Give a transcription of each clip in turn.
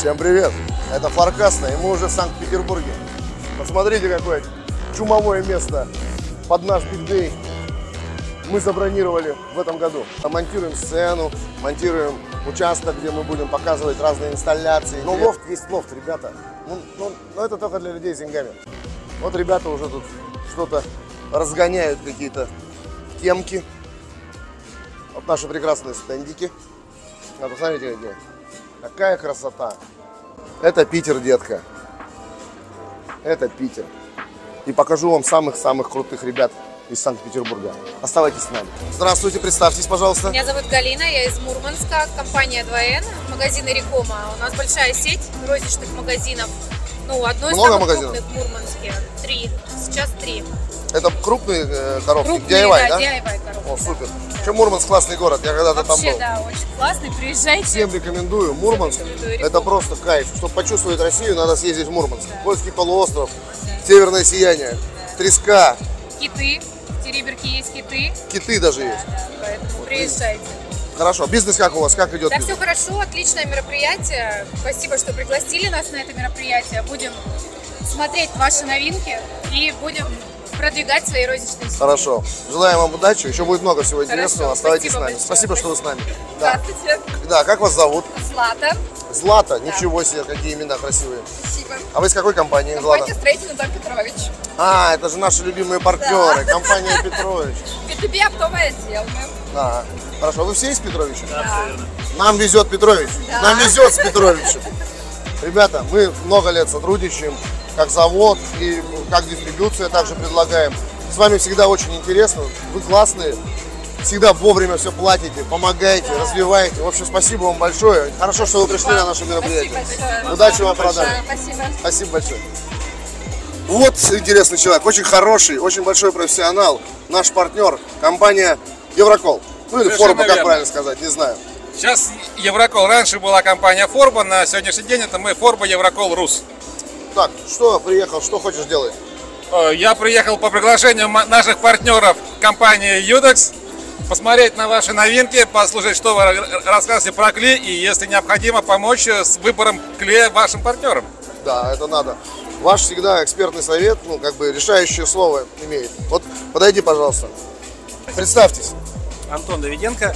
Всем привет! Это Фаркасна, и мы уже в Санкт-Петербурге. Посмотрите, какое чумовое место под наш бигдей мы забронировали в этом году. Монтируем сцену, монтируем участок, где мы будем показывать разные инсталляции. Ну, лофт есть лофт, ребята. Ну, ну, ну, это только для людей с деньгами. Вот ребята уже тут что-то разгоняют, какие-то темки. Вот наши прекрасные стендики. А посмотрите, какие. Какая красота. Это Питер, детка. Это Питер. И покажу вам самых-самых крутых ребят из Санкт-Петербурга. Оставайтесь с нами. Здравствуйте, представьтесь, пожалуйста. Меня зовут Галина, я из Мурманска, компания 2Н, магазины Рекома. У нас большая сеть розничных магазинов. Ну, одно из Много самых магазинов? крупных в Мурманске. Три. Сейчас три. Это крупные э, коробки, Крупные, DIY, да, да? DIY. О, супер. Еще Мурманск классный город, я когда-то там Вообще, был. да, очень классный. Приезжайте. Всем рекомендую. Мурманск рекомендую. это просто кайф. Чтобы почувствовать Россию, надо съездить в Мурманск. Польский полуостров, северное сияние, треска, Киты. В Териберке есть киты. киты даже есть. Да, поэтому приезжайте. Хорошо. Бизнес как у вас? Как идет Да, все бизнес? хорошо, отличное мероприятие. Спасибо, что пригласили нас на это мероприятие. Будем смотреть ваши новинки и будем продвигать свои розничные сети. Хорошо. Желаем вам удачи. Еще будет много всего Хорошо, интересного. Оставайтесь с спасибо нами. большое. Спасибо, что вы с нами. Да. Здравствуйте. Да, как вас зовут? Злата. Злата. Ничего себе, какие имена красивые. Спасибо. А вы из какой компании, Злата? Компания строительный дом Петрович. А, это же наши любимые партнеры. Компания Петрович. B2B оптовый отдел. Да. Хорошо. Вы все из Петровича? Да. Нам везет Петрович. Да. Нам везет с Петровичем. Ребята, мы много лет сотрудничаем, как завод и как дистрибьюция также предлагаем. С вами всегда очень интересно, вы классные, всегда вовремя все платите, помогаете, развиваете. В общем, спасибо вам большое. Хорошо, что вы пришли на наше мероприятие. Спасибо. Удачи вам. Да, Спасибо. Спасибо большое. Вот интересный человек, очень хороший, очень большой профессионал, наш партнер, компания Еврокол. Ну или Форба, как правильно сказать, не знаю. Сейчас Еврокол. Раньше была компания Форба, на сегодняшний день это мы Форба Еврокол Рус. Так, что приехал, что хочешь делать? Э, Я приехал по приглашению наших партнеров компании Юдекс посмотреть на ваши новинки, послушать, что вы ра- рассказываете про клей и, если необходимо, помочь э, с выбором клея вашим партнерам. Да, это надо. Ваш всегда экспертный совет, ну, как бы решающее слово имеет. Вот подойди, пожалуйста. Представьтесь. Антон Давиденко,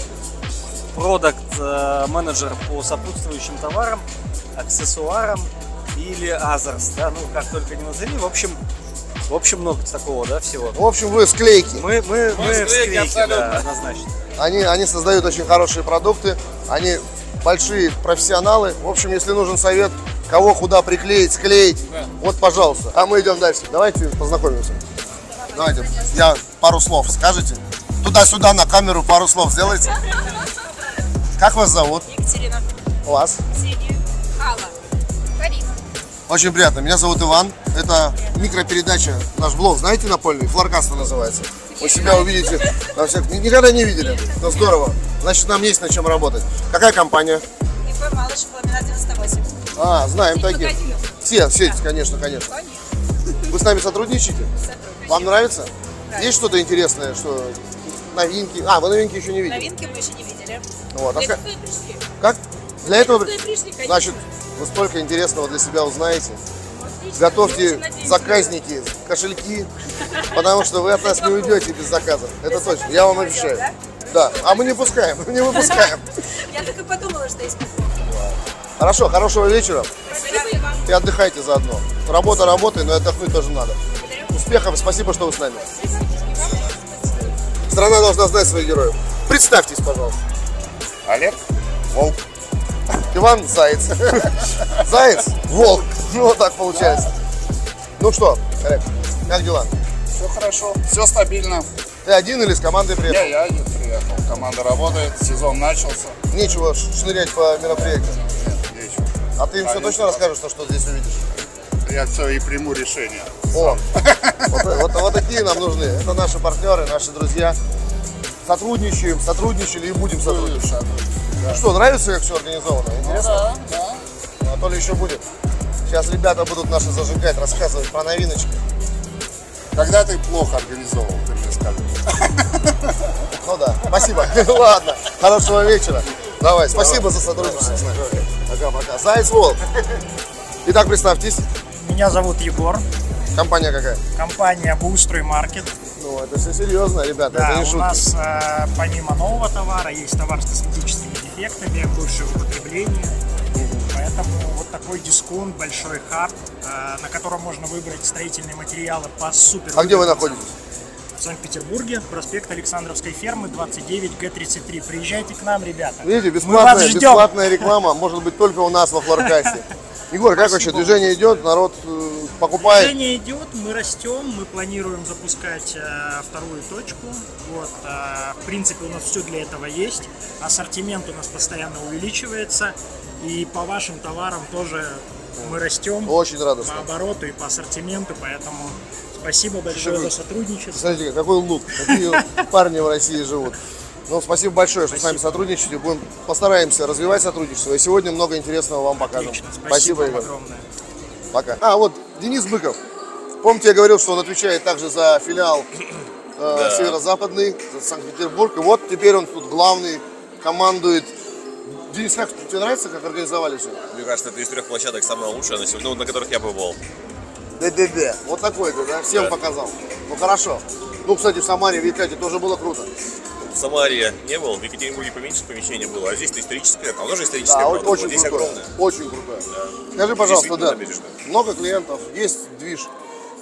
продукт э, менеджер по сопутствующим товарам, аксессуарам или Азерс, да, ну как только не назови, в общем, в общем много такого, да, всего. В общем, вы склейки. Мы, мы, мы, в склейки, склейке, абсолютно. да, однозначно. Они, они создают очень хорошие продукты. Они большие профессионалы. В общем, если нужен совет, кого куда приклеить, склеить, вот, пожалуйста. А мы идем дальше. Давайте познакомимся. Давайте, я пару слов скажете. Туда-сюда на камеру пару слов сделайте. Как вас зовут? Екатерина. Вас? Ксения. Очень приятно. Меня зовут Иван. Это микропередача, наш блог, знаете, напольный? Флоркаста называется. Вы себя увидите на всех... Никогда не видели. Но здорово. Значит, нам есть над чем работать. Какая компания? ИП Малыш, Пламена 98. А, знаем магазинов. Все, все, конечно, конечно. Вы с нами сотрудничаете? Вам нравится? Есть что-то интересное, что новинки? А, вы новинки еще не видели. Новинки мы еще не видели. Вот, а Для как- этого и пришли. Как? Для этого, Для этого пришли, конечно. значит, вы столько интересного для себя узнаете. Готовьте заказники, кошельки, потому что вы от нас не уйдете без заказов. Это точно, я вам обещаю. Да, а мы не пускаем, мы не выпускаем. Я только подумала, что есть Хорошо, хорошего вечера. И отдыхайте заодно. Работа работой, но и отдохнуть тоже надо. Успехов, спасибо, что вы с нами. Страна должна знать своих героев. Представьтесь, пожалуйста. Олег Волк. Иван Заяц. Заяц, волк. Ну, вот так получается. Ну что, Олег, как дела? Все хорошо, все стабильно. Ты один или с командой Я, приехал? я один приехал. Команда работает, сезон начался. Нечего шнырять по мероприятию. Нет, нечего. А ты им все точно расскажешь, то, что здесь увидишь? Я все и приму решение. О, вот, вот- вот такие нам нужны. Это наши партнеры, наши друзья. Сотрудничаем, сотрудничали и будем сотрудничать. Ну что, нравится, как все организовано? Интересно? Да, да. Ну, а то ли еще будет. Сейчас ребята будут наши зажигать, рассказывать про новиночки. Когда ты плохо организовал, ты мне скажи. Ну да, спасибо. Ладно, хорошего вечера. Давай, спасибо за сотрудничество с нами. Пока-пока. Заяц Волк. Итак, представьтесь. Меня зовут Егор, Компания какая? компания Boostroy Market. Ну, это все серьезно, ребята, Да, это не у шутки. нас э, помимо нового товара есть товар с косметическими дефектами, бывшие в употреблении. Поэтому вот такой дисконт, большой хаб, э, на котором можно выбрать строительные материалы по супер. А где вы находитесь? В Санкт-Петербурге, проспект Александровской фермы, 29, Г33. Приезжайте к нам, ребята. Видите, бесплатная, бесплатная реклама может быть только у нас во Флоркасте. Егор, как вообще движение идет, народ э, покупает? Движение идет, мы растем, мы планируем запускать э, вторую точку. Вот, э, в принципе, у нас все для этого есть. Ассортимент у нас постоянно увеличивается. И по вашим товарам тоже мы растем Очень по радостно. обороту и по ассортименту, поэтому спасибо большое за сотрудничество. Смотрите, какой лук, какие парни в России живут. Ну, спасибо большое, что с нами сотрудничаете. Будем, постараемся развивать сотрудничество. И сегодня много интересного вам покажем. Отлично, Спасибо, спасибо вам Игорь. огромное. Пока. А, вот Денис Быков. Помните, я говорил, что он отвечает также за филиал э, северо-западный, за Санкт-Петербург. И вот теперь он тут главный, командует. Денис, как тебе нравится, как организовали все? Мне кажется, это из трех площадок самая лучшая на сегодня, ну, на которых я побывал. ДДД. Вот такой-то, да? Всем Да. показал. Ну, хорошо. Ну, кстати, в Самаре, в Якате тоже было круто. В Самаре не был, в Екатеринбурге поменьше помещение было, а здесь-то историческое, оно тоже историческое, Да, правда, очень вот здесь крутое. огромное. Очень крутое. Скажи, пожалуйста, да, набережная. много клиентов, есть движ.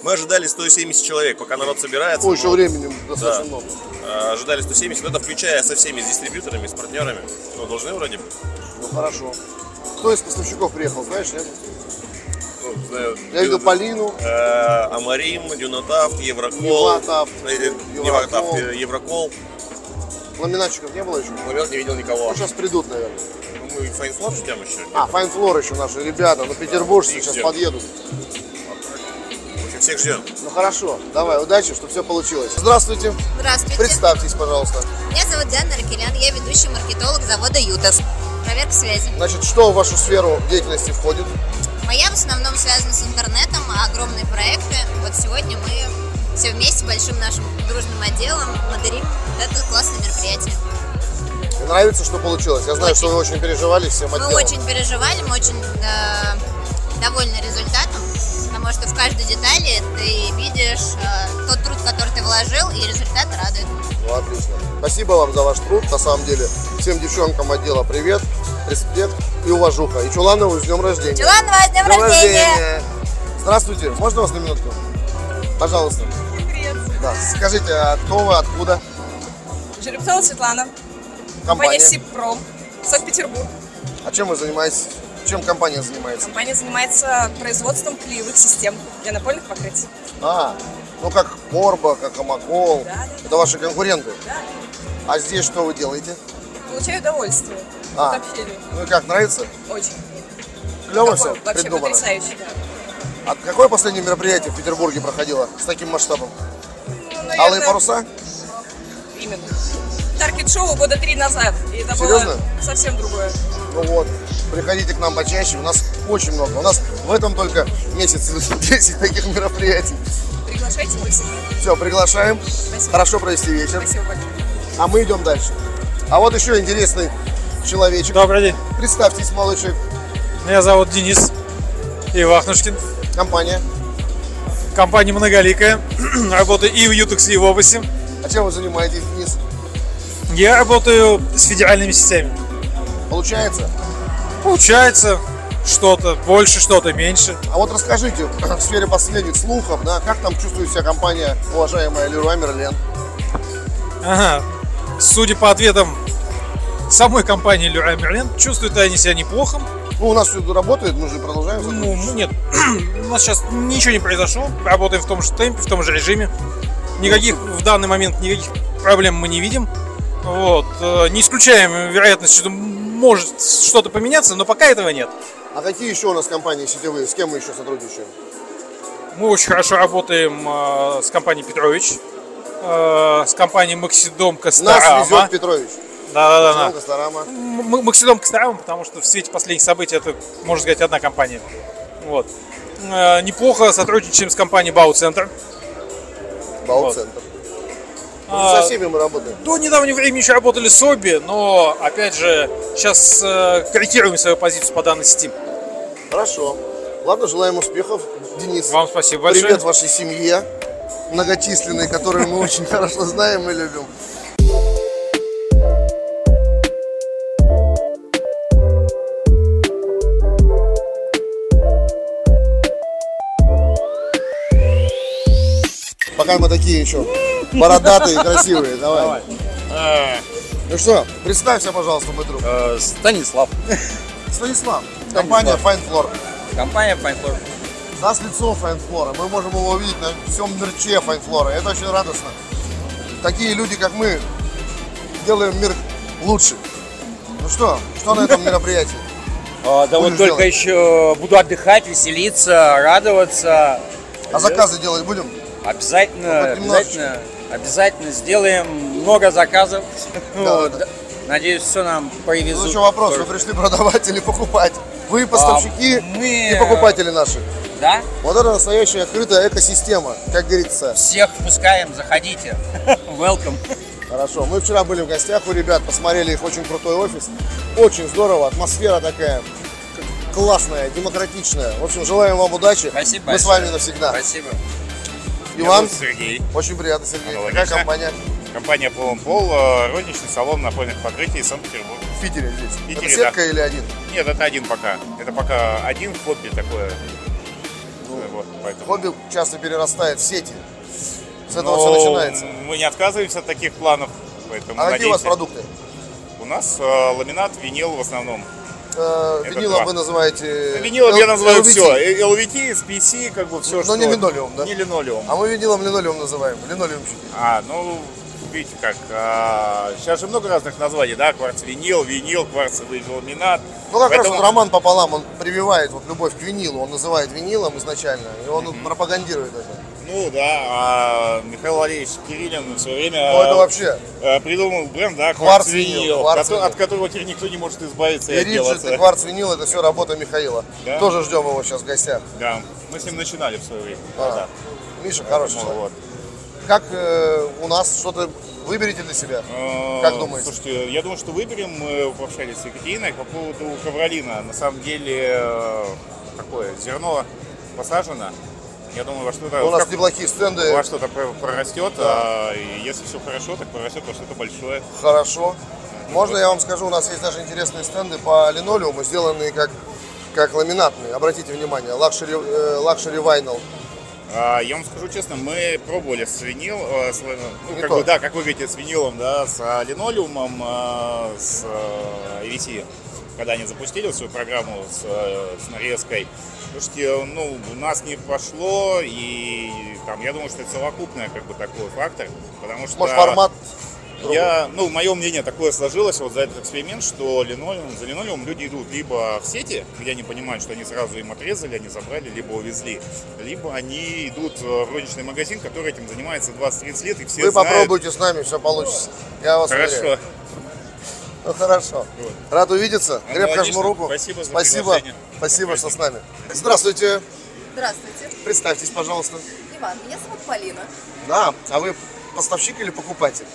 Мы ожидали 170 человек, пока народ собирается. Ну, еще но, времени достаточно Да. много. э, Ожидали 170, но это включая со всеми с дистрибьюторами, с партнерами. Ну, должны вроде бы. Ну, хорошо. Кто из поставщиков приехал, знаешь, нет? Ну, знаю, Я видел Полину. э, Амарим, Дюнотафт, Еврокол. Евротафт, э, Еврокол. Э, Еврокол. Ламинатчиков не было еще? Ламет не видел никого. Ну, сейчас придут, наверное. Ну, мы Файнфлор ждем еще. А, Fine Floor еще наши ребята, ну, петербуржцы Их сейчас ждем. подъедут. В общем, всех ждем. Ну, хорошо, давай, удачи, чтобы все получилось. Здравствуйте, Здравствуйте. представьтесь, пожалуйста. Меня зовут Диана Ракелян, я ведущий маркетолог завода «Ютас». Проверка связи. Значит, что в вашу сферу деятельности входит? Моя в основном связана с интернетом, а огромные проекты. Вот сегодня мы все вместе большим нашим дружным отделом вот это классное мероприятие. Мне нравится, что получилось. Я знаю, что вы очень переживали всем Мы отделом. очень переживали, мы очень э, довольны результатом, потому что в каждой детали ты видишь э, тот труд, который ты вложил, и результат радует. Ну, отлично. Спасибо вам за ваш труд, на самом деле. Всем девчонкам отдела привет, респект и уважуха. И Чуланову с днем рождения. Чуланова, с днем Днем рождения! Здравствуйте, можно вас на минутку? Пожалуйста. Привет. Да. Скажите, а кто вы, откуда? Жеребцова Светлана. Компания. Компания СИПРОМ. Санкт-Петербург. А чем вы занимаетесь? Чем компания занимается? Компания занимается производством клеевых систем для напольных покрытий. А, ну как Корба, как Амакол. Да, да. Это ваши конкуренты. Да. А здесь что вы делаете? Получаю удовольствие А. от общения. Ну и как, нравится? Очень. Клево все Такое вообще придумано. потрясающе, да. А какое последнее мероприятие в Петербурге проходило с таким масштабом? Ну, Алые наверное, паруса? Именно. Таргет-шоу года три назад. И это Серьезно? было совсем другое. Ну вот, приходите к нам почаще, у нас очень много. У нас в этом только месяц 10 таких мероприятий. Приглашайте вы всегда. Все, приглашаем. Спасибо. Хорошо провести вечер. Спасибо большое. А мы идем дальше. А вот еще интересный человечек. Добрый день. Представьтесь, молодой человек. Меня зовут Денис Ивахнушкин. Компания. Компания многоликая. Работаю и в Ютекс, и в Обусе. А чем вы занимаетесь, Денис? Я работаю с федеральными сетями. Получается? Получается что-то больше, что-то меньше. А вот расскажите, в сфере последних слухов, да, как там чувствует себя компания, уважаемая Леруа Мерлен? Ага. Судя по ответам самой компании Leroy Merlin, чувствуют они себя неплохо. Ну, у нас все работает, мы же продолжаем Ну, ну, нет, у нас сейчас ничего не произошло. Работаем в том же темпе, в том же режиме. Никаких в данный момент никаких проблем мы не видим. Вот. э, Не исключаем вероятность, что может что-то поменяться, но пока этого нет. А какие еще у нас компании сетевые? С кем мы еще сотрудничаем? Мы очень хорошо работаем э, с компанией Петрович, э, с компанией Максидом Нас Костарама. везет Петрович. Да, да, да. Костарама. М- Максидом Костарама, потому что в свете последних событий это, можно сказать, одна компания. Вот. Э, Неплохо сотрудничаем с компанией Бау Центр. Бау-центр. Со А, всеми мы работаем. До недавнего времени еще работали с обе, но опять же сейчас э, корректируем свою позицию по данной сети. Хорошо. Ладно, желаем успехов, Денис. Вам спасибо большое. Привет вашей семье многочисленной, которую мы очень хорошо знаем и любим. Пока мы такие еще бородатые, красивые. Давай. Ну что, представься, пожалуйста, мой друг. Станислав. Станислав. Компания Fine Floor. Компания Fine Floor. Нас лицо Fine Floor. Мы можем его увидеть на всем мерче Fine Floor. Это очень радостно. Такие люди, как мы, делаем мир лучше. Ну что, что на этом мероприятии? А, да вот только еще буду отдыхать, веселиться, радоваться. А заказы делать будем? Обязательно, Ну, обязательно, обязательно сделаем много заказов. Да, Вот. да. Надеюсь, все нам Ну привезут. еще вопрос, вы пришли продавать или покупать? Вы поставщики А, мы- и покупатели наши. Да? Вот это настоящая открытая экосистема, как говорится. Всех впускаем, заходите. Welcome. Хорошо. Мы вчера были в гостях у ребят, посмотрели их очень крутой офис. Очень здорово, атмосфера такая классная, демократичная. В общем, желаем вам удачи. Спасибо Мы с большое. вами навсегда. Спасибо. Иван, Сергей. очень приятно, Сергей. Какая компания? Компания Полон Пол, э, розничный салон напольных покрытий Санкт-Петербург. В Питере здесь. В Питере, это сетка да. или один? Нет, это один пока. Это пока один хобби такое. Э, вот, поэтому. Хобби часто перерастает в сети. С этого Но все начинается. Мы не отказываемся от таких планов, поэтому А какие у вас надеемся. продукты? У нас э, ламинат, винил в основном. Э, винилом два. вы называете... Винилом я Л- называю LVT. все. LVT, SPC, как бы все, Но что... не линолеум, да? Не линолеум. А мы винилом линолеум называем. Линолеумчики. А, ну, видите как, а, сейчас же много разных названий, да, кварц-винил, винил, кварцевый ламинат. Ну как раз Поэтому- вот Роман пополам, он прививает вот любовь к винилу, он называет винилом изначально, и он вот пропагандирует это. Ну да, а Валерьевич Кириллин в свое время Ну, это вообще. э, придумал бренд, да, Кварц-винил, кварц-винил, кварц-винил. кото- от которого теперь никто не может избавиться и, риджит, и кварц винил, это все работа Михаила. Да? Тоже ждем его сейчас в гостях. Да, мы с ним начинали в свое время. А, да. Миша хороший Поэтому человек. вот. Как э, у нас что-то выберете для себя? Э, Как думаете? Слушайте, я думаю, что выберем, мы пообщались с Екатериной по поводу ковролина. На самом деле, э, такое, зерно посажено. Я думаю, во что-то... У нас как- неплохие стенды. Во что-то про- прорастет, а, и если все хорошо, так прорастет во что-то большое. Хорошо. Можно я вам скажу, у нас есть даже интересные стенды по линолеуму, сделанные как, как ламинатные. Обратите внимание, luxury, э, luxury vinyl. А, Я вам скажу честно, мы пробовали с винил, э, с, э, ну, Не как то. бы, да, как вы говорите, с винилом, да, с а, линолеумом, э, с э, EVC, когда они запустили свою программу с, э, с нарезкой. Слушайте, ну, у нас не пошло, и там, я думаю, что это совокупный как бы такой фактор, потому что... Может, формат Я, ну, мое мнение такое сложилось вот за этот эксперимент, что линолеум, за линолеум люди идут либо в сети, где они понимают, что они сразу им отрезали, они забрали, либо увезли, либо они идут э, в розничный магазин, который этим занимается 20-30 лет, и все Вы знают. попробуйте с нами, все получится. Я вас Хорошо. уверяю. Ну хорошо. Рад увидеться. Крепко Аналогично. жму руку. Спасибо за Спасибо. приглашение. Спасибо, что с нами. Здравствуйте. Здравствуйте, Представьтесь, пожалуйста. Иван. Меня зовут Полина. Да, а вы поставщик или покупатель?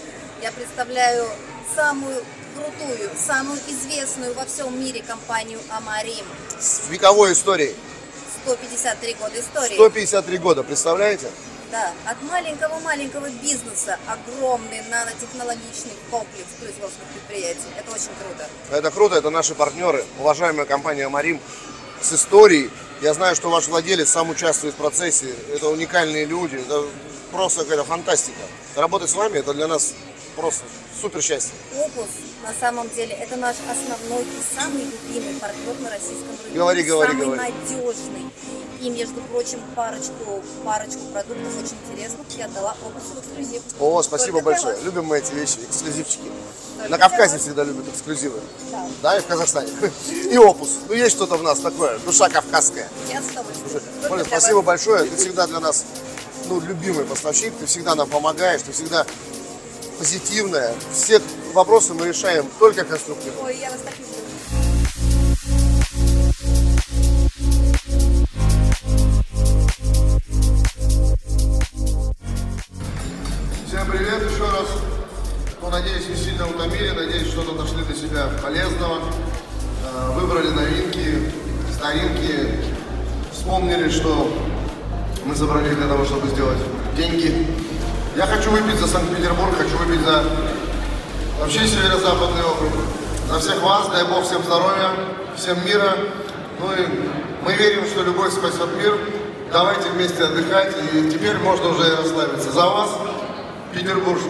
Я представляю самую крутую, самую известную во всем мире компанию Амарим. С вековой историей. 153 года истории. 153 года, представляете? Да, от маленького-маленького бизнеса огромный нанотехнологичный комплекс производственных предприятий. Это очень круто. Это круто, это наши партнеры, уважаемая компания Марим с историей. Я знаю, что ваш владелец сам участвует в процессе. Это уникальные люди, это просто какая-то фантастика. Работать с вами это для нас просто супер счастье. Опус на самом деле это наш основной и самый любимый партнер на российском рынке. Говори, говори, самый говори. надежный. И, между прочим, парочку, парочку продуктов очень интересных я отдала опусу в эксклюзив. О, спасибо Только большое. вас. Любим мы эти вещи, эксклюзивчики. Только На Кавказе вас. всегда любят эксклюзивы. Да. Да, и в Казахстане. И опус. Ну, есть что-то в нас такое, душа кавказская. Я с Оля, спасибо вас. большое. Ты всегда для нас ну, любимый поставщик, ты всегда нам помогаешь, ты всегда позитивная. Все вопросы мы решаем только конструктивно. Ой, я вас так люблю. Вспомнили, что мы собрались для того, чтобы сделать деньги. Я хочу выпить за Санкт-Петербург, хочу выпить за вообще северо-западный округ. За всех вас, дай Бог всем здоровья, всем мира. Ну и мы верим, что любовь спасет мир. Давайте вместе отдыхать, и теперь можно уже расслабиться. За вас, Петербург.